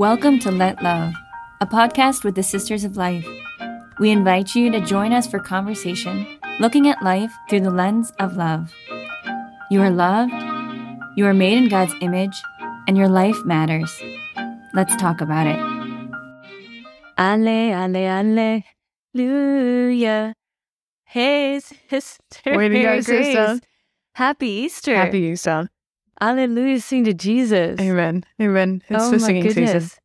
Welcome to Let Love, a podcast with the Sisters of Life. We invite you to join us for conversation looking at life through the lens of love. You are loved, you are made in God's image, and your life matters. Let's talk about it. Ale, ale, alleluia. Hey, sister. Way to go, Grace. sister. Happy Easter. Happy Easter. Alleluia. Sing to Jesus. Amen. Amen. It's oh the my singing goodness. season.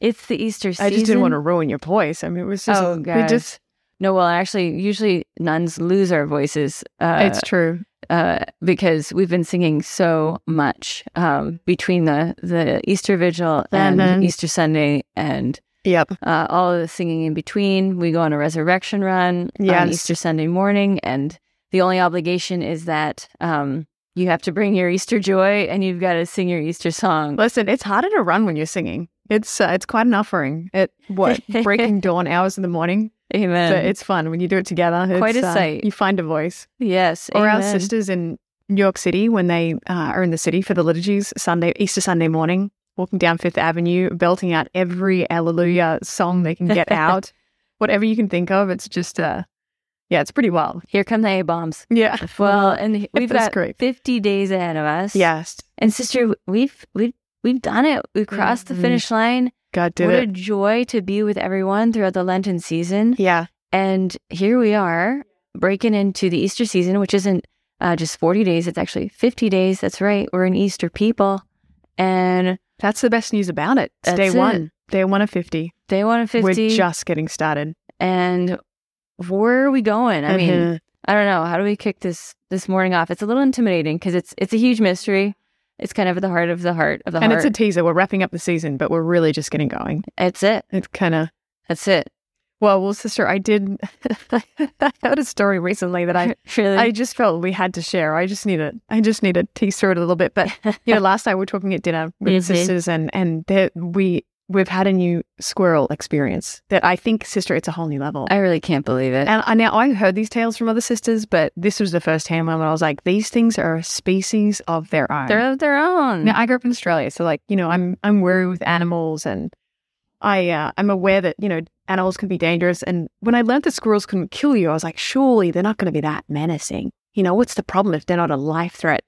It's the Easter season. I just didn't want to ruin your voice. I mean, it was just, Oh, we just, No, well, actually, usually nuns lose our voices. Uh, it's true. uh, because we've been singing so much um, between the the Easter Vigil and Mhm. Easter Sunday, and Yep. uh, all of the singing in between. We go on a resurrection run on Easter Sunday morning, and the only obligation is that um, you have to bring your Easter joy and you've got to sing your Easter song. Listen, it's harder to run when you're singing. It's uh, it's quite an offering at what breaking dawn hours in the morning. Amen. So it's fun when you do it together. It's, Quite a uh, sight. You find a voice. yes. Or our sisters in New York City when they uh, are in the city for the liturgies Sunday Easter Sunday morning, walking down Fifth Avenue, belting out every Alleluia song they can get out, whatever you can think of. It's just uh, yeah, it's pretty wild. Here come the A bombs. Yeah. Well, and we've got great. 50 days ahead of us. Yes. And sister, we've we've we've done it. We've crossed the Mhm. finish line. God did what a joy to be with everyone throughout the Lenten season. Yeah. And here we are breaking into the Easter season, which isn't uh, just 40 days, it's actually 50 days. That's right. We're an Easter people. And That's the best news about it. It's day it. one. Day one of 50. day one of 50. We're just getting started. and where are we going? I mean, Mhm. I don't know. How do we kick this this morning off? It's a little intimidating because it's it's a huge mystery. It's kind of at the heart of the heart of the and heart. And it's a teaser. We're wrapping up the season, but we're really just getting going. it's it. It's kind of That's it. well, well, sister, I did. I heard a story recently that I really. I just felt we had to share. I just need to I just need to tease through it a little bit. But you know, last night we were talking at dinner with Mhm. sisters, and and there, we we've had a new squirrel experience that I think, sister, it's a whole new level. I really can't believe it. and I, now I heard these tales from other sisters, but this was the first time when I was like, these things are a species of their own. They're of their own. Now I grew up in Australia, so like you know, I'm I'm wary with animals, and I uh, I'm aware that you know animals can be dangerous. And when I learned that squirrels couldn't kill you, I was like, surely they're not going to be that menacing. You know, what's the problem if they're not a life threat?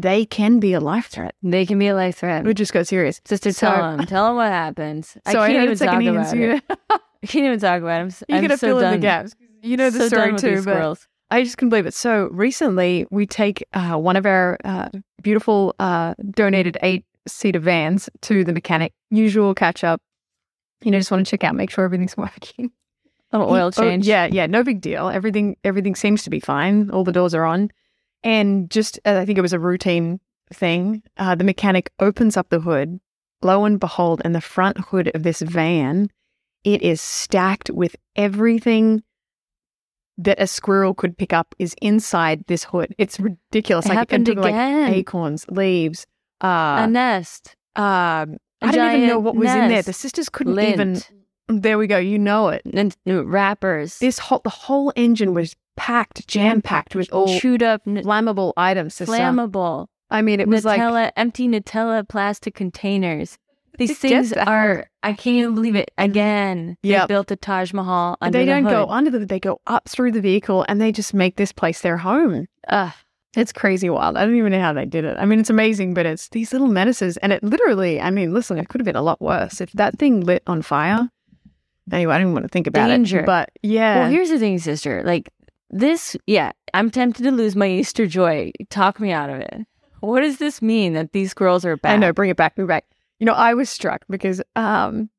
They can be a life threat. They can be a life threat. We just go serious. Sister, So- tell them. Tell them what happens. I can't heard even talk about you- it. I can't even talk about it. I'm, s- You I'm gotta so fill done. in the gaps. You know the so story too, but squirrels. I just couldn't believe it. So recently, we take uh, one of our uh, beautiful uh, donated eight seater vans to the mechanic. Usual catch up. You know, just want to check out, make sure everything's working. A Little oil Oh, change. yeah, yeah, no big deal. Everything, everything seems to be fine. All the doors are on, and just uh, I think it was a routine thing. Uh, the mechanic opens up the hood. Lo and behold, in the front hood of this van, it is stacked with everything that a squirrel could pick up is inside this hood. It's ridiculous. It like happened took, like acorns, leaves. Uh, a nest. um, A I didn't even know what was in there. The sisters couldn't Lint. even. There we go. You know it. And wrappers. This whole the whole engine was packed, jam packed with all chewed up, flammable items. flammable. I mean, it was like empty Nutella plastic containers. These things are, I can't even believe it. Again, they built a Taj Mahal under they the don't go under the. They go up through the vehicle, and they just make this place their home. Ugh. It's crazy wild. I don't even know how they did it. I mean, it's amazing, but it's these little menaces, and it literally. I mean, listen, it could have been a lot worse if that thing lit on fire. Anyway, I didn't want to think about Danger. it, but yeah, Well, here's the thing, sister. Like this, yeah, I'm tempted to lose my Easter joy. Talk me out of it. What does this mean that these girls are back? I know. Bring it back. Bring it back. You know, I was struck because, um,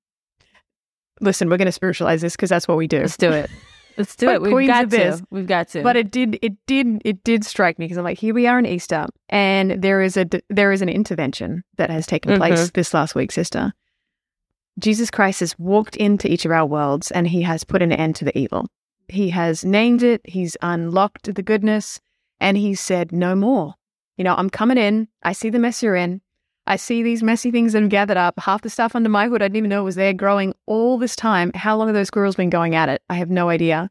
listen, we're going to spiritualize this because that's what we do. Let's do it. Let's do it. We've queens got to. We've got to. But it did, it did, it did strike me because I'm like, here we are in Easter, and there is a there is an intervention that has taken place this last week, sister. Jesus Christ has walked into each of our worlds, and He has put an end to the evil. He has named it. He's unlocked the goodness, and He said, "No more." You know, I'm coming in. I see the mess you're in. I see these messy things that have gathered up. Half the stuff under my hood I didn't even know was there growing all this time. How long have those squirrels been going at it? I have no idea.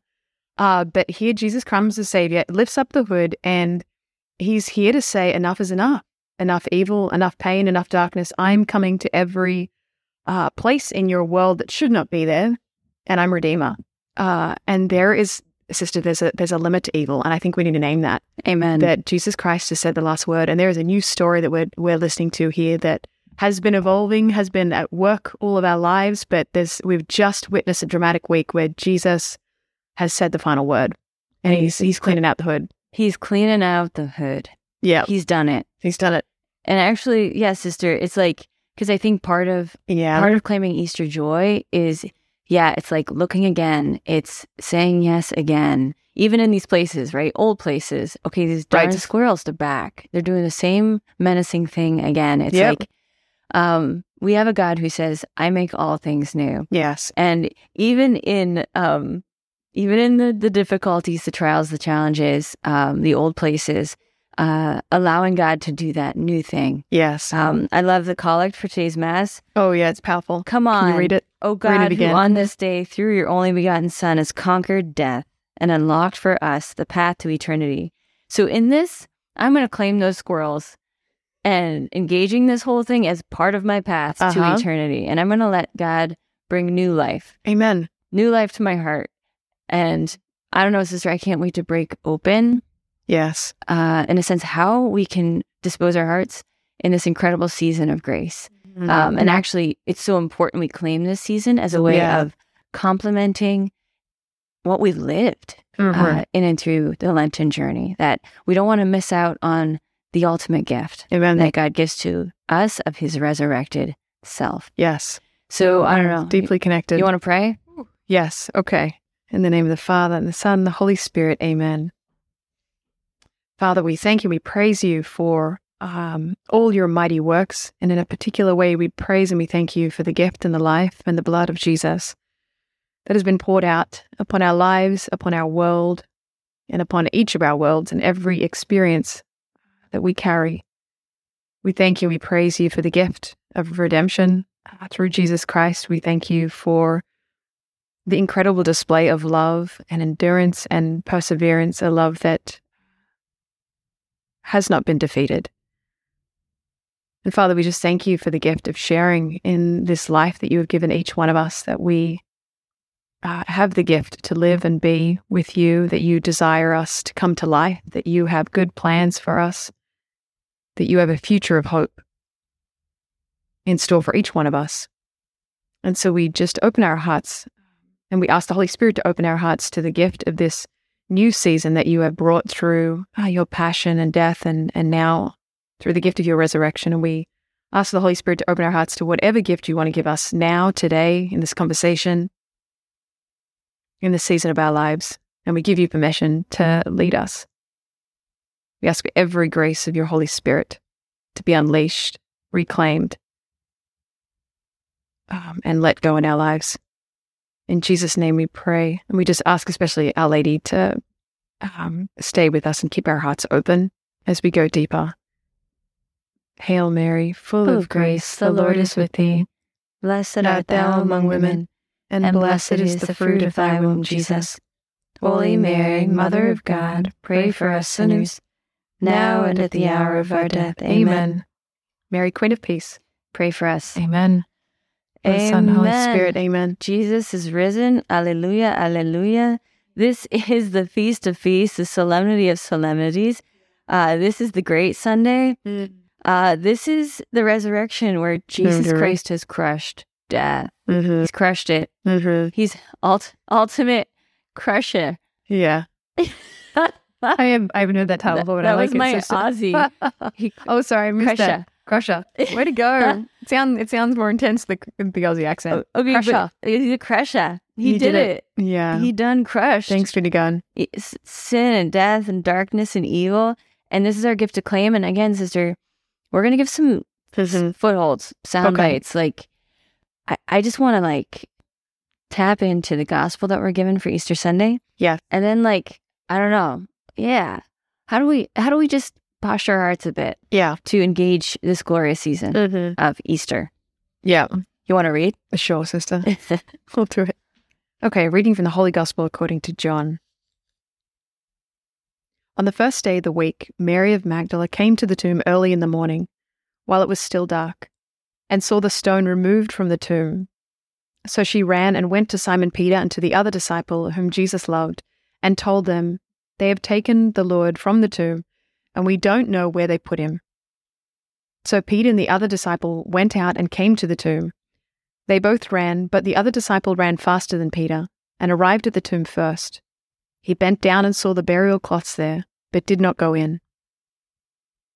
Uh, but here Jesus comes as Savior, lifts up the hood, and he's here to say, enough is enough. Enough evil, enough pain, enough darkness. I'm coming to every uh, place in your world that should not be there, and I'm Redeemer. Uh, and there is, sister, there's a there's a limit to evil, and I think we need to name that. Amen. That Jesus Christ has said the last word, and there is a new story that we're we're listening to here that has been evolving, has been at work all of our lives, but there's we've just witnessed a dramatic week where Jesus has said the final word, and he's he's cleaning out the hood. He's cleaning out the hood. Yeah, He's done it. he's done it. And actually, yeah, sister, it's like because I think part of Yeah, part of claiming Easter joy is yeah, it's like looking again. It's saying yes again, even in these places, right? Old places. Okay, these darn Right. squirrels, they're back. They're doing the same menacing thing again. It's Yep. like um, we have a God who says, "I make all things new," yes, and even in um, even in the the difficulties, the trials, the challenges, um, the old places. Uh, allowing God to do that new thing. yes. Um, I love the collect for today's mass. oh yeah, it's powerful. Come on, Can you read it? Oh Read it God, who on this day, through your only begotten Son, has conquered death and unlocked for us the path to eternity. So, in this, I'm going to claim those squirrels and engaging this whole thing as part of my path Uh-huh. to eternity. And I'm going to let God bring new life, Amen. new life to my heart. And I don't know, sister, I can't wait to break open, Yes. uh, in a sense, how we can dispose our hearts in this incredible season of grace. Um, and actually, it's so important we claim this season as a way Yeah. of complementing what we've lived Mhm. uh, in and through the Lenten journey. That we don't want to miss out on the ultimate gift Amen. that God gives to us of His resurrected self. yes. So I don't know. Deeply connected. You want to pray? Yes. Okay. In the name of the Father and the Son and the Holy Spirit. Amen. Father, we thank you. We praise you for um, all your mighty works. And in a particular way, we praise and we thank you for the gift and the life and the blood of Jesus that has been poured out upon our lives, upon our world, and upon each of our worlds and every experience that we carry. We thank you. We praise you for the gift of redemption uh, through Jesus Christ. We thank you for the incredible display of love and endurance and perseverance, a love that has not been defeated. And Father, we just thank you for the gift of sharing in this life that you have given each one of us, that we uh, have the gift to live and be with you, that you desire us to come to life, that you have good plans for us, that you have a future of hope in store for each one of us. And so we just open our hearts and we ask the Holy Spirit to open our hearts to the gift of this new season that you have brought through uh, your passion and death and, and now through the gift of your resurrection. And we ask the Holy Spirit to open our hearts to whatever gift you want to give us now, today, in this conversation, in this season of our lives. And we give you permission to lead us. We ask for every grace of your Holy Spirit to be unleashed, reclaimed, um, and let go in our lives. In Jesus' name we pray. And we just ask, especially Our Lady, to um, stay with us and keep our hearts open as we go deeper. Hail Mary, full of grace, the Lord is with thee. Blessed art thou among women, and, and blessed is the fruit of thy womb, Jesus. Holy Mary, Mother of God, pray for us sinners, now and at the hour of our death. Amen. Mary, Queen of Peace. Pray for us. Amen. The Son, Holy Spirit. Amen. Jesus is risen. Alleluia, alleluia. This is the feast of feasts, the solemnity of solemnities. Uh, this is the great Sunday. Uh, this is the resurrection where Jesus Mhm. Christ has crushed death. Mm-hmm. He's crushed it. Mm-hmm. He's ult- ultimate crusher. Yeah. I have I haven't heard that title That, but that I like was it. my So- so- Aussie. He, oh, sorry, I missed crusher. that. Crusher. Way to go. it sound it sounds more intense the the Aussie accent. Okay, Crusher. he's a crusher. He, He did, did it. it. Yeah. He done crushed. Thanks, Trinity Gun. sin and death and darkness and evil. And this is our gift to claim. And again, sister, we're gonna give some Mhm. footholds, sound Okay. bites. Like, I, I just want to like tap into the gospel that we're given for Easter Sunday. Yeah. and then like I don't know, yeah. How do we how do we just posture our hearts a bit Yeah. to engage this glorious season Mm-hmm. of Easter? Yeah. You want to read? Sure, sister. We'll do it. Okay, reading from the Holy Gospel according to John. On the first day of the week, Mary of Magdala came to the tomb early in the morning, while it was still dark, and saw the stone removed from the tomb. So she ran and went to Simon Peter and to the other disciple whom Jesus loved, and told them, They have taken the Lord from the tomb, and we don't know where they put him. So Peter and the other disciple went out and came to the tomb. They both ran, but the other disciple ran faster than Peter, and arrived at the tomb first. He bent down and saw the burial cloths there, but did not go in.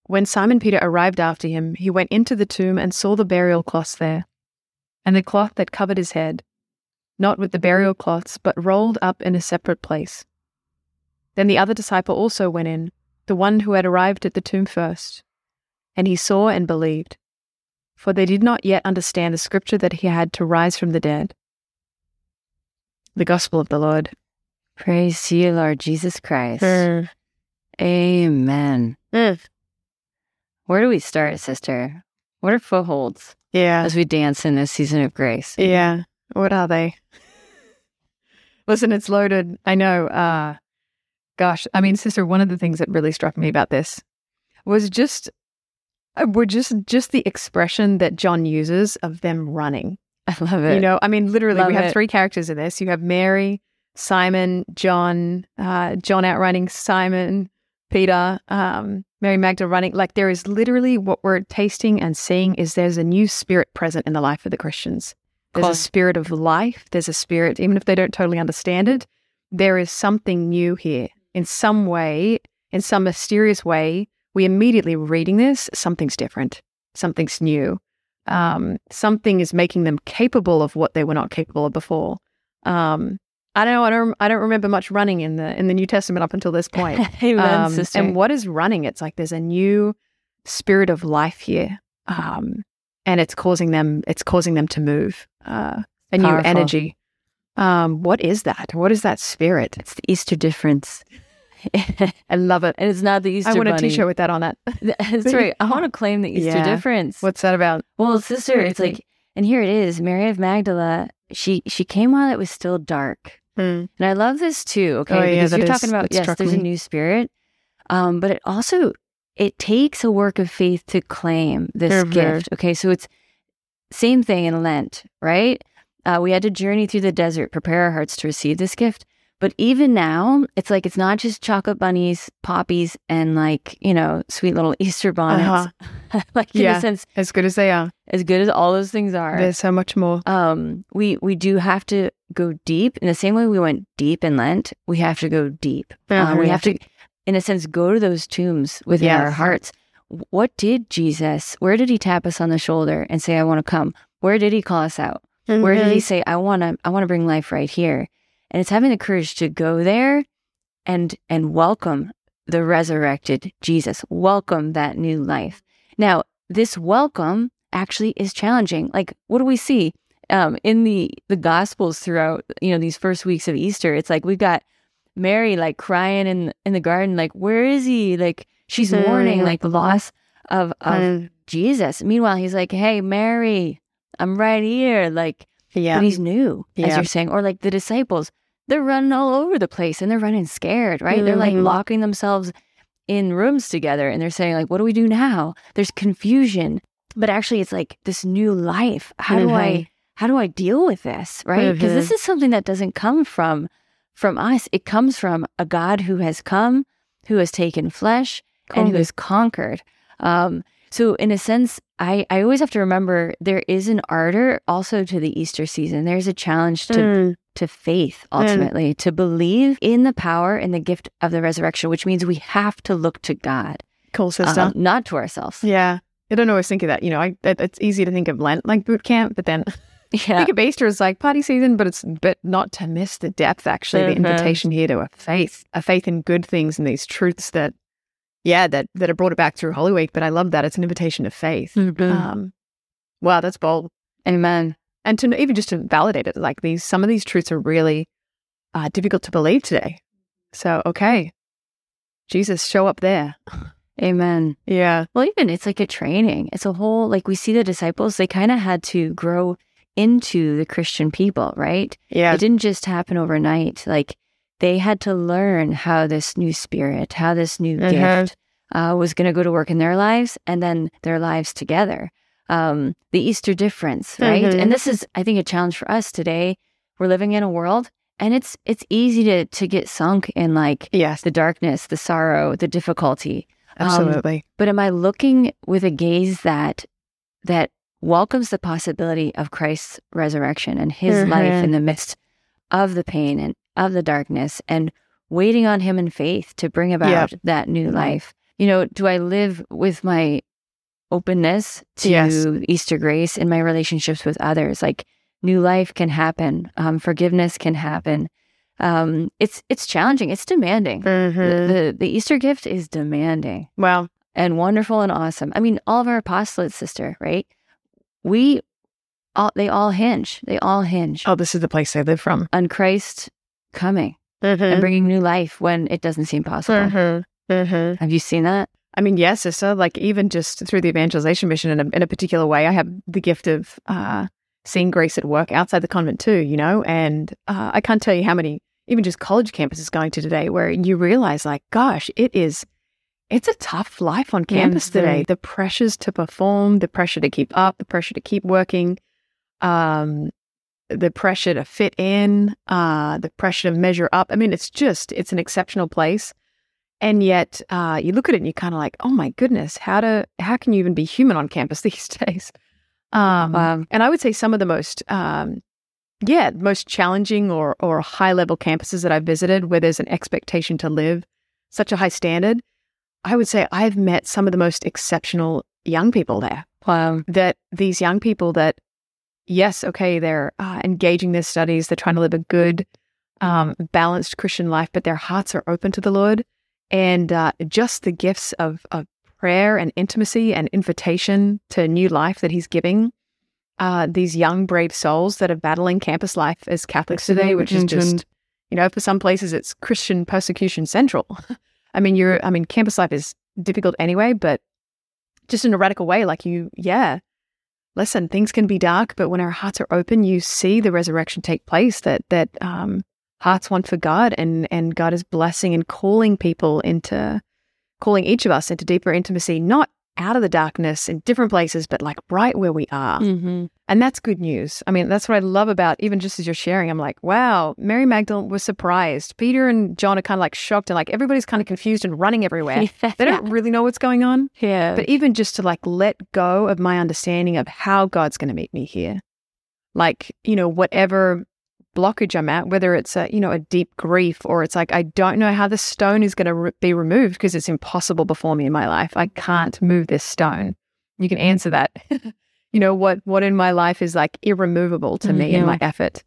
When Simon Peter arrived after him, he went into the tomb and saw the burial cloths there, and the cloth that covered his head, not with the burial cloths, but rolled up in a separate place. Then the other disciple also went in, the one who had arrived at the tomb first, and he saw and believed, for they did not yet understand the scripture that he had to rise from the dead. The Gospel of the Lord. Praise to you, Lord Jesus Christ. Mm. Amen. Mm. Where do we start, sister? What are footholds Yeah. as we dance in this season of grace? Yeah. What are they? Listen, it's loaded. I know. Uh gosh, I mean, sister, one of the things that really struck me about this was just uh, were just just the expression that John uses of them running. I love it. You know, I mean, literally, we have it. three characters in this. You have Mary, Simon, John, uh, John outrunning Simon, Peter, um, Mary Magdalene running. Like there is literally what we're tasting and seeing is there's a new spirit present in the life of the Christians. There's a spirit of life. There's a spirit, even if they don't totally understand it, there is something new here in some way, in some mysterious way. We immediately reading this, something's different, something's new. Um, something is making them capable of what they were not capable of before. Um, I don't know. I don't. I don't remember much running in the in the New Testament up until this point. Amen, Um, and what is running? It's like there's a new spirit of life here, um, and it's causing them. It's causing them to move. Uh, a new energy. Um, what is that? What is that spirit? it's the Easter difference. I love it. And it's not the Easter I want a bunny. T-shirt with that on that. That's right. I want to claim the Easter Yeah. difference. What's that about? Well, sister, it's like, and here it is. Mary of Magdala. She she came while it was still dark, and I love this too. Okay, Oh, because you're is- talking about yes, there's a new spirit, um, but it also it takes a work of faith to claim this Mhm. gift. Okay, so it's same thing in Lent, right? Uh, we had to journey through the desert, prepare our hearts to receive this gift. But even now, it's like it's not just chocolate bunnies, poppies, and like you know, sweet little Easter bonnets. like in Uh-huh. Yeah. a sense, As good as they are, as good as all those things are, there's so much more. um, we we do have to go deep in the same way we went deep in Lent. We have to go deep. Um, we have to, in a sense, go to those tombs within our hearts. What did Jesus? Where did he tap us on the shoulder and say, "I want to come"? Where did he call us out? Where did he say, "I want to, I want to bring life right here"? And it's having the courage to go there and and welcome the resurrected Jesus. Welcome that new life. Now, this welcome actually is challenging. Like, what do we see um, in the the Gospels throughout? You know, these first weeks of Easter. It's like we've got Mary like crying in in the garden, like, "Where is he?" Like she's mourning like the loss of of Mm. Jesus. Meanwhile, he's like, "Hey, Mary, I'm right here." Like, yeah. but he's new, as you're saying, or like the disciples, they're running all over the place and they're running scared, right? They're like Mhm. locking themselves in rooms together and they're saying, like, what do we do now? There's confusion. But actually it's like this new life. How do I Mhm. how do I deal with this? Right? Because this is something that doesn't come from from us. It comes from a God who has come, who has taken flesh, and who has conquered. Um, so in a sense, I, I always have to remember there is an ardor also to the Easter season. There's a challenge to Mm. to faith ultimately, to believe in the power and the gift of the resurrection, which means we have to look to God, Cool sister. um, not to ourselves. yeah. I don't always think of that. You know, I, it, it's easy to think of Lent like boot camp, but then Yeah. I think of Easter as like party season, but it's but not to miss the depth. Actually, Mhm. the invitation here to a faith, a faith in good things and these truths that, yeah, that that are brought it back through Holy Week. But I love that it's an invitation to faith. Mhm. Um, wow, that's bold. Amen. and to even just to validate it like these some of these truths are really uh, difficult to believe today so okay jesus show up there Amen. yeah Well, even it's like a training. It's a whole, like we see the disciples, they kind of had to grow into the Christian people, right? yeah It didn't just happen overnight. Like they had to learn how this new spirit, how this new Mhm. gift uh, was going to go to work in their lives and then their lives together. um, the Easter difference, right? Mhm. And this is, I think, a challenge for us today. We're living in a world, and it's it's easy to to get sunk in like Yes, the darkness, the sorrow, the difficulty. Um, absolutely. but am I looking with a gaze that that welcomes the possibility of Christ's resurrection and his life Mhm. in the midst of the pain and of the darkness and waiting on him in faith to bring about that new life? You know, do I live with my openness to Yes. Easter grace in my relationships with others? Like new life can happen, um, forgiveness can happen. Um, it's it's challenging. It's demanding. Mhm. The the Easter gift is demanding Well, and wonderful and awesome. I mean, all of our apostolates, sister, right? We all they all hinge. They all hinge oh, this is the place they live from. on Christ coming Mm-hmm. and bringing new life when it doesn't seem possible. Mm-hmm. Mm-hmm. Have you seen that? I mean, yes, sister. Like even just through the evangelization mission in a, in a particular way, I have the gift of uh, seeing grace at work outside the convent too. You know, and uh, I can't tell you how many, even just college campuses going to today, where you realize, like, gosh, it is. It's a tough life on campus Mhm. today. The pressures to perform, the pressure to keep up, the pressure to keep working, um, the pressure to fit in, uh, the pressure to measure up. I mean, it's just it's an exceptional place and yet uh, you look at it and you're kind of like oh my goodness how to how can you even be human on campus these days um, and i would say some of the most um, yeah most challenging or or high level campuses that i've visited where there's an expectation to live such a high standard i would say i've met some of the most exceptional young people there Wow. that these young people that yes okay they're uh, engaging their studies they're trying to live a good um, balanced christian life but their hearts are open to the lord. And uh, just the gifts of, of prayer and intimacy and invitation to new life that he's giving uh, these young brave souls that are battling campus life as catholics today which is just you know for some places it's christian persecution central. I mean you're i mean campus life is difficult anyway but just in a radical way like you yeah listen things can be dark but when our hearts are open you see the resurrection take place that that um hearts want for god and and god is blessing and calling people into calling each of us into deeper intimacy not out of the darkness in different places but like right where we are Mm-hmm. and that's good news. I mean, that's what I love about even just as you're sharing. I'm like, wow, Mary Magdalene was surprised. Peter and John are kind of like shocked and like everybody's kind of confused and running everywhere. They don't really know what's going on. Yeah. But even just to like let go of my understanding of how God's going to meet me here, like, you know, whatever blockage I'm at, whether it's a, you know, a deep grief or it's like, I don't know how the stone is going to re- be removed because it's impossible before me in my life. I can't move this stone. You can answer that. you know, what, what in my life is like irremovable to me in Mhm. my effort.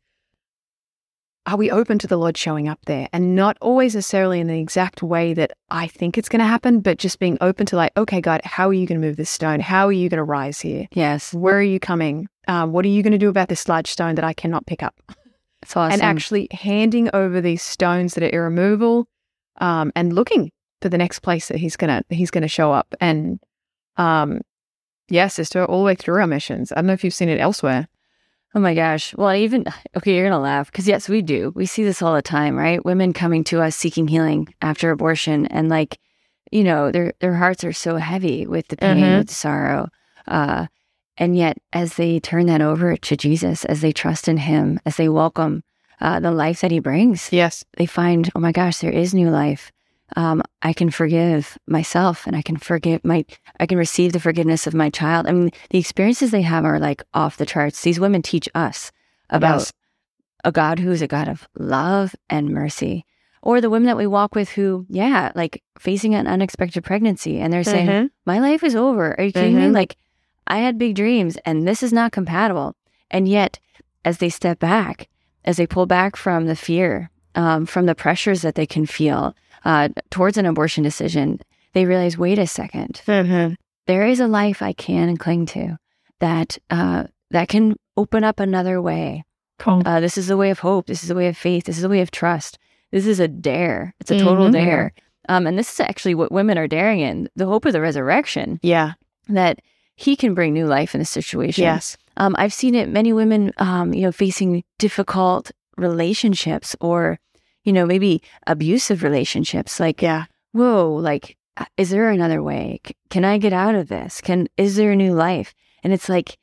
Are we open to the Lord showing up there and not always necessarily in the exact way that I think it's going to happen, but just being open to like, okay, God, how are you going to move this stone? How are you going to rise here? yes. Where are you coming? Um, what are you going to do about this large stone that I cannot pick up? It's awesome. And actually handing over these stones that are irremovable, um, and looking for the next place that he's gonna he's gonna show up. And um, yeah, sister, all the way through our missions. I don't know if you've seen it elsewhere. Oh my gosh. Well, I even, okay, you're going to laugh because, yes, we do. We see this all the time, right? Women coming to us seeking healing after abortion and, like, you know, their, their hearts are so heavy with the pain, Mhm. with the sorrow. Uh, and yet, as they turn that over to Jesus, as they trust in Him, as they welcome uh, the life that He brings, Yes. they find, oh my gosh, there is new life. Um, I can forgive myself and I can forgive my, I can receive the forgiveness of my child. I mean, the experiences they have are like off the charts. These women teach us about Yes. a God who is a God of love and mercy. Or the women that we walk with who, yeah, like facing an unexpected pregnancy and they're saying, Mhm. my life is over. Are you kidding me? Mhm. Like, I had big dreams and this is not compatible. And yet, as they step back, as they pull back from the fear, um, from the pressures that they can feel uh, towards an abortion decision, they realize wait a second, Mhm. there is a life I can cling to that, uh, that can open up another way. Cool. Uh, this is a way of hope. This is a way of faith. This is a way of trust. This is a dare. It's a total Mhm. dare. Um, and this is actually what women are daring in the hope of the resurrection yeah. that he can bring new life in a situation. Yes. Um, I've seen it many women, um, you know, facing difficult relationships or, you know, maybe abusive relationships. Like, Yeah. whoa, like, uh, is there another way? C- can I get out of this? Can is there a new life? And it's like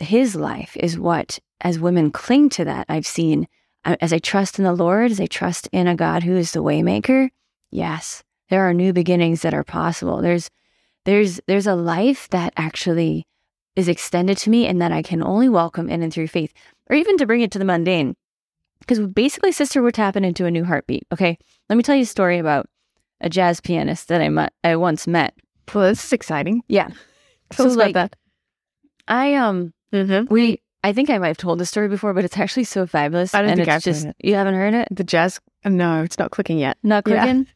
his life is what, as women cling to that, I've seen as I trust in the Lord, as I trust in a God who is the waymaker. Yes, there are new beginnings that are possible. There's, there's, there's a life that actually is extended to me and that I can only welcome in and through faith, or even to bring it to the mundane. Because basically, sister, we're tapping into a new heartbeat. Okay. Let me tell you a story about a jazz pianist that I met, I once met. Well, this is exciting. Yeah. Tell so, like, that. I, um, mm-hmm. we, I think I might have told this story before, but it's actually so fabulous. I don't and think it's I've just, it. You haven't heard it? The jazz? No, it's not clicking yet. Not clicking? Yeah.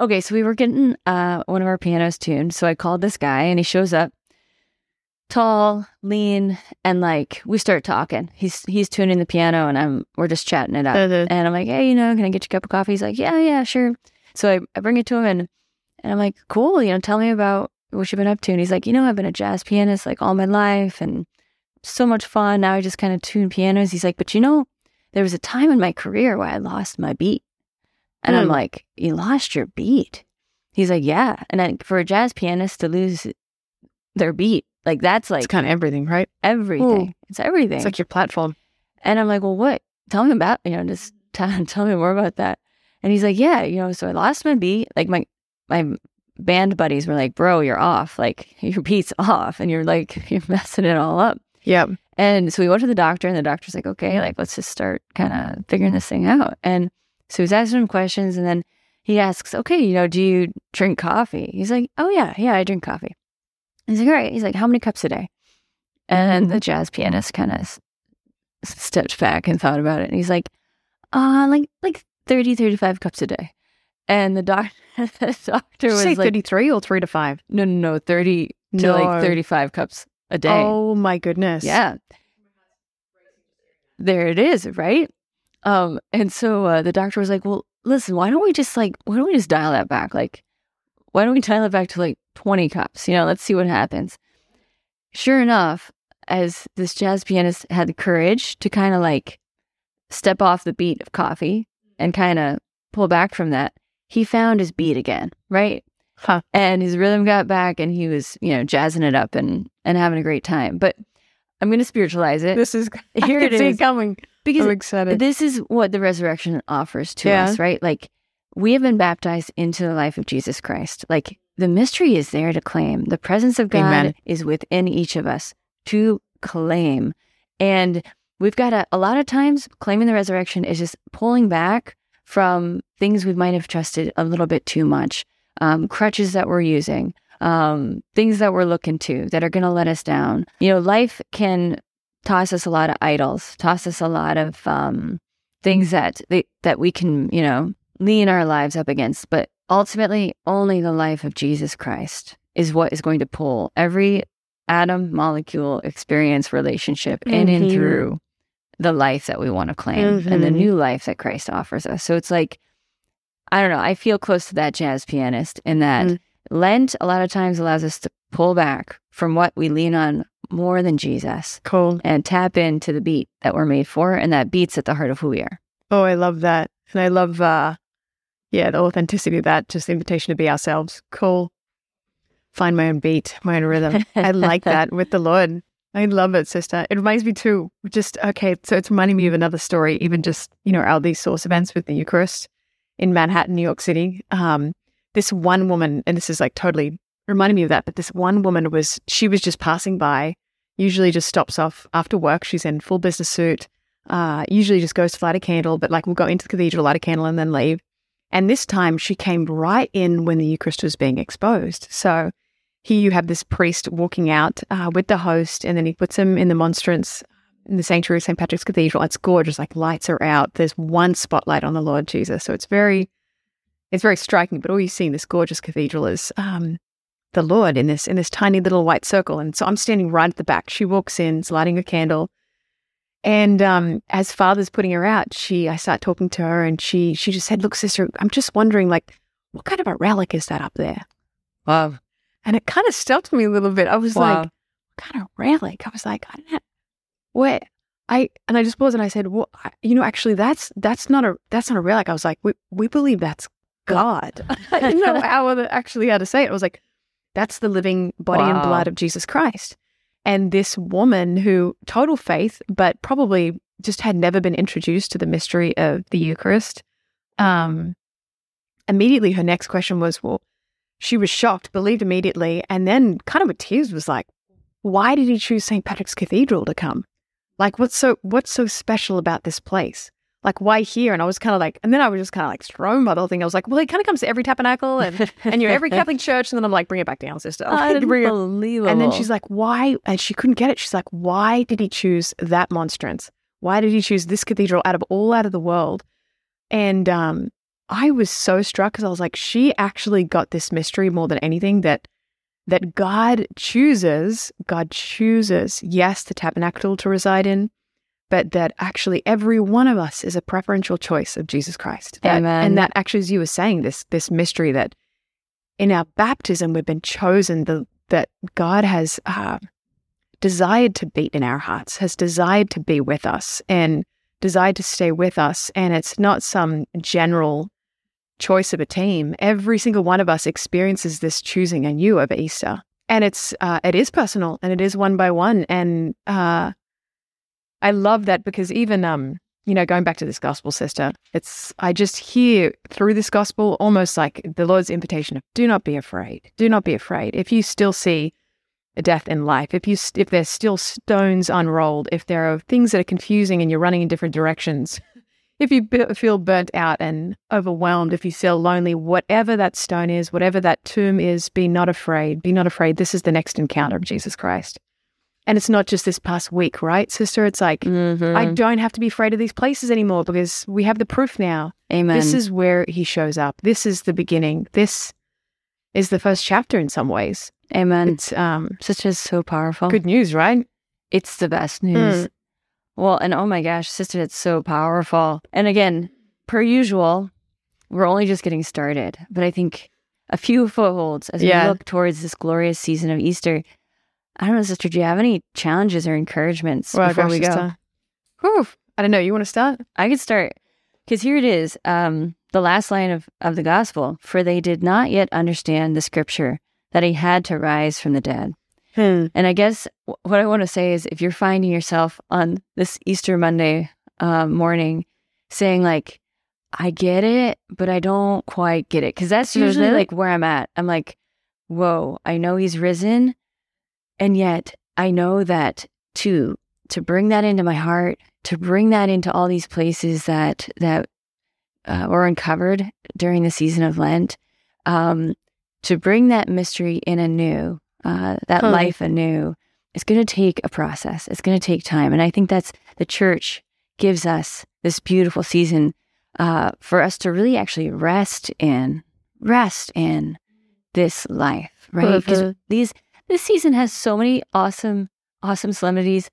Okay. So we were getting uh, one of our pianos tuned. So I called this guy and he shows up tall, lean, and like we start talking. He's he's tuning the piano and I'm we're just chatting it up. Uh-huh. And I'm like, hey, you know, can I get you a cup of coffee? He's like, yeah, yeah, sure. So I, I bring it to him and and I'm like, cool, you know, tell me about what you've been up to. And he's like, you know, I've been a jazz pianist like all my life and so much fun. Now I just kind of tune pianos. He's like, but you know, there was a time in my career where I lost my beat. And mm. I'm hmm. like, you lost your beat? He's like, yeah. And I, for a jazz pianist to lose their beat like that's like it's kind of everything, right? Everything. Ooh. It's everything. It's like your platform. And I'm like, well, what? Tell me about, you know, just tell, tell me more about that. And he's like, yeah, you know, so I lost my beat. Like my, my band buddies were like, bro, you're off. Like your beat's off and you're like, you're messing it all up. Yep. And so we went to the doctor and the doctor's like, okay, like let's just start kind of figuring this thing out. And so he's asking him questions and then he asks, okay, you know, do you drink coffee? He's like, oh yeah, yeah, I drink coffee. He's like, all right. He's like, how many cups a day? And the jazz pianist kind of stepped back and thought about it. And he's like, uh, like, like 30, 35 cups a day. And the, doc- the doctor was say like, 33 or three to five? No, no, no, 30 to like 35 cups a day. Oh my goodness. Yeah. There it is, right? Um, and so uh, the doctor was like, well, listen, why don't we just like, why don't we just dial that back? Like, why don't we dial it back to like 20 cups? You know, let's see what happens. Sure enough, as this jazz pianist had the courage to kind of like step off the beat of coffee and kind of pull back from that, he found his beat again, right? Huh. And his rhythm got back and he was, you know, jazzing it up and and having a great time. But I'm going to spiritualize it. This is here it is coming because I'm excited. This is what the resurrection offers to yeah. us, right? Like we have been baptized into the life of Jesus Christ. Like the mystery is there to claim. The presence of God Amen. is within each of us to claim. And we've got a, a lot of times claiming the resurrection is just pulling back from things we might have trusted a little bit too much, um, crutches that we're using, um, things that we're looking to that are going to let us down. You know, life can toss us a lot of idols, toss us a lot of um, things that they, that we can, you know, lean our lives up against. But ultimately, only the life of Jesus Christ is what is going to pull every atom, molecule, experience, relationship mm-hmm. in and mm-hmm. through the life that we want to claim mm-hmm. and the mm-hmm. new life that Christ offers us. So it's like, I don't know, I feel close to that jazz pianist in that mm. Lent a lot of times allows us to pull back from what we lean on more than Jesus. Cool. And tap into the beat that we're made for. And that beats at the heart of who we are. Oh, I love that. And I love uh yeah, the authenticity of that, just the invitation to be ourselves. Cool. Find my own beat, my own rhythm. I like that with the Lord. I love it, sister. It reminds me too, just, okay, so it's reminding me of another story, even just, you know, our these source events with the Eucharist in Manhattan, New York City. Um, this one woman, and this is like totally reminding me of that, but this one woman was, she was just passing by, usually just stops off after work. She's in full business suit, uh, usually just goes to light a candle, but like we'll go into the cathedral, light a candle, and then leave. And this time she came right in when the Eucharist was being exposed. So here you have this priest walking out uh, with the host, and then he puts him in the monstrance in the sanctuary of St. Patrick's Cathedral. It's gorgeous, like lights are out. There's one spotlight on the Lord Jesus. So it's very, it's very striking. But all you see in this gorgeous cathedral is um, the Lord in this in this tiny little white circle. And so I'm standing right at the back. She walks in, lighting a candle. And um, as father's putting her out, she I start talking to her, and she she just said, "Look, sister, I'm just wondering, like, what kind of a relic is that up there?" Wow. And it kind of stumped me a little bit. I was wow. like, "What kind of relic?" I was like, "I don't know what." I and I just paused and I said, "Well, I, you know, actually, that's that's not a that's not a relic." I was like, "We we believe that's God." I didn't know how actually how to say it. I was like, "That's the living body wow. and blood of Jesus Christ." And this woman who total faith, but probably just had never been introduced to the mystery of the Eucharist. Um, immediately, her next question was, well, she was shocked, believed immediately, and then kind of with tears was like, why did he choose St. Patrick's Cathedral to come? Like, what's so what's so special about this place? Like, why here? And I was kind of like, and then I was just kind of like thrown by the whole thing. I was like, well, he kind of comes to every tabernacle and and you're every Catholic church. And then I'm like, bring it back down, sister. Unbelievable. And then she's like, why? And she couldn't get it. She's like, why did he choose that monstrance? Why did he choose this cathedral out of all out of the world? And um, I was so struck because I was like, she actually got this mystery more than anything that that God chooses, God chooses, yes, the tabernacle to reside in, but that actually every one of us is a preferential choice of Jesus Christ. That, Amen. And that actually, as you were saying, this this mystery that in our baptism we've been chosen, the, that God has uh, desired to beat in our hearts, has desired to be with us, and desired to stay with us, and it's not some general choice of a team. Every single one of us experiences this choosing anew over Easter, and it's uh, it is personal and it is one by one, and uh, I love that because even um you know going back to this gospel sister, it's I just hear through this gospel almost like the Lord's invitation of do not be afraid, do not be afraid. If you still see a death in life, if you if there's still stones unrolled, if there are things that are confusing and you're running in different directions, if you feel burnt out and overwhelmed, if you feel lonely, whatever that stone is, whatever that tomb is, be not afraid. Be not afraid. This is the next encounter of Jesus Christ. And it's not just this past week, right, sister? It's like, Mhm. I don't have to be afraid of these places anymore because we have the proof now. Amen. This is where he shows up. This is the beginning. This is the first chapter in some ways. Amen. It's um, Such is so powerful. good news, right? It's the best news. Well, and oh my gosh, sister, it's so powerful. And again, per usual, we're only just getting started. But I think a few footholds as Yeah. we look towards this glorious season of Easter. I don't know, sister, do you have any challenges or encouragements Well, before we go? Whew. I don't know. You want to start? I could start because here it is. Um, the last line of, of the gospel for they did not yet understand the scripture that he had to rise from the dead. Hmm. And I guess wh- what I want to say is if you're finding yourself on this Easter Monday uh, morning saying, like, I get it, but I don't quite get it. Cause that's usually Mhm. like where I'm at. I'm like, whoa, I know he's risen. And yet I know that to to bring that into my heart, to bring that into all these places that that uh, were uncovered during the season of Lent, um, to bring that mystery in anew, uh, that Huh. life anew, it's going to take a process. It's going to take time, and I think that's the church gives us this beautiful season uh, for us to really actually rest in, rest in this life, right? Because these this season has so many awesome, awesome solemnities: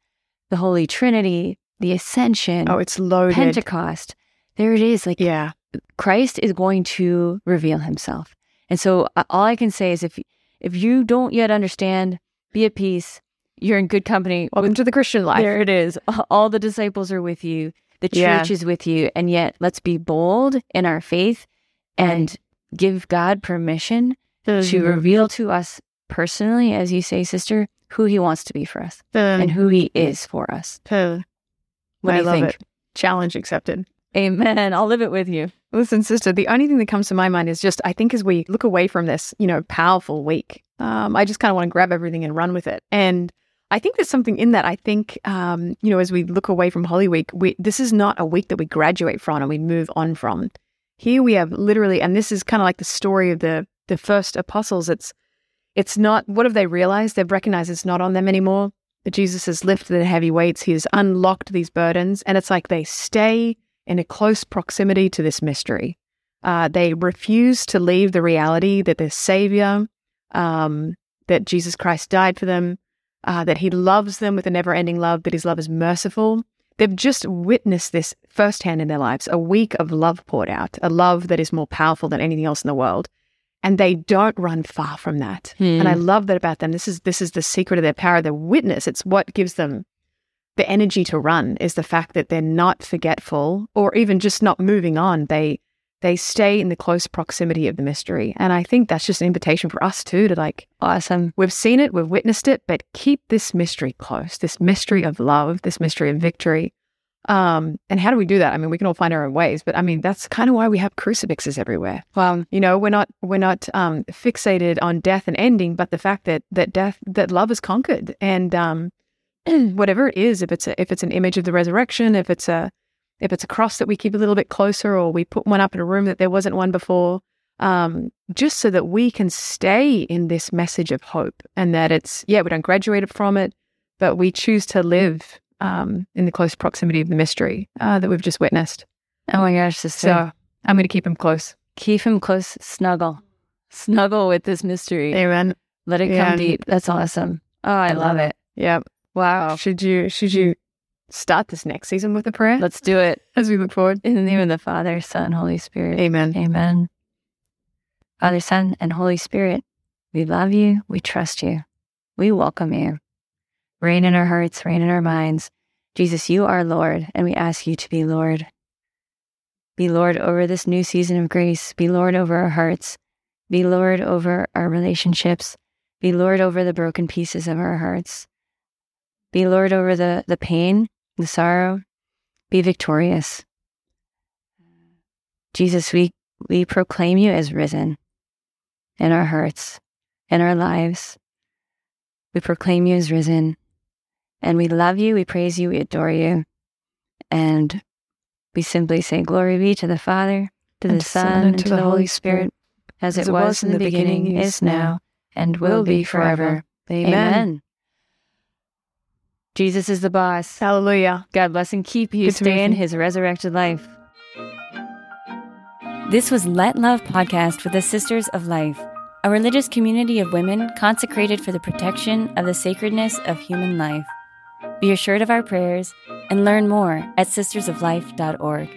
the Holy Trinity, the Ascension, Oh, it's loaded. Pentecost. There it is. Like yeah. Christ is going to reveal himself. And so uh, all I can say is if if you don't yet understand, be at peace. You're in good company. Welcome to the Christian life. There it is. All the disciples are with you. The church Yeah. is with you. And yet let's be bold in our faith and give God permission to Mhm. reveal to us personally, as you say, sister, who he wants to be for us and who he is for us. Hmm. What I do you think? it. Challenge accepted. Amen. I'll live it with you. Listen, sister, the only thing that comes to my mind is just I think as we look away from this, you know, powerful week, um, I just kind of want to grab everything and run with it. And I think there's something in that. I think, um, you know, as we look away from Holy Week, we, this is not a week that we graduate from and we move on from. Here we have literally, and this is kind of like the story of the the first apostles. It's it's not. What have they realized? They've recognized it's not on them anymore. That Jesus has lifted the heavy weights. He has unlocked these burdens, and it's like they stay in a close proximity to this mystery. Uh, they refuse to leave the reality that their Savior, um, that Jesus Christ died for them, uh, that He loves them with a never ending love, that His love is merciful. They've just witnessed this firsthand in their lives a week of love poured out, a love that is more powerful than anything else in the world. And they don't run far from that. And I hmm. love that about them. This is this is the secret of their power, their witness. It's what gives them the energy to run is the fact that they're not forgetful or even just not moving on. They they stay in the close proximity of the mystery. And I think that's just an invitation for us too to like, Awesome. we've seen it, we've witnessed it, but keep this mystery close, this mystery of love, this mystery of victory. Um, and how do we do that? I mean, we can all find our own ways, but I mean, that's kind of why we have crucifixes everywhere. Well, You know, we're not we're not um, fixated on death and ending, but the fact that that death that love is conquered, and um, whatever it is, if it's a, if it's an image of the resurrection, if it's a if it's a cross that we keep a little bit closer, or we put one up in a room that there wasn't one before, um, just so that we can stay in this message of hope, and that it's yeah, we don't graduate from it, but we choose to live um, in the close proximity of the mystery uh, that we've just witnessed. oh my gosh, sister. So I'm going to keep him close. keep him close, snuggle, snuggle with this mystery. Amen. Let it Yeah, come deep. That's awesome. Oh, I, love it. Yep. Wow. Should you should you start this next season with a prayer Let's do it. as we look forward? In the name of the Father, Son, Holy Spirit. Amen. Amen. Father, Son, and Holy Spirit, we love you. We trust you. We welcome you. Reign in our hearts, reign in our minds. Jesus, you are Lord, and we ask you to be Lord. Be Lord over this new season of grace. Be Lord over our hearts. Be Lord over our relationships. Be Lord over the broken pieces of our hearts. Be Lord over the, the pain, the sorrow. Be victorious. Jesus, we, we proclaim you as risen in our hearts, in our lives. We proclaim you as risen. And we love you, we praise you, we adore you. And we simply say, Glory be to the Father, to the Son, and to the Holy Spirit, as it was in the beginning, is now, and will be forever. Amen. Jesus is the boss. Hallelujah. God bless and keep you. Good Stay in his resurrected life. This was Let Love podcast with the Sisters of Life, a religious community of women consecrated for the protection of the sacredness of human life. Be assured of our prayers and learn more at sistersoflife.org.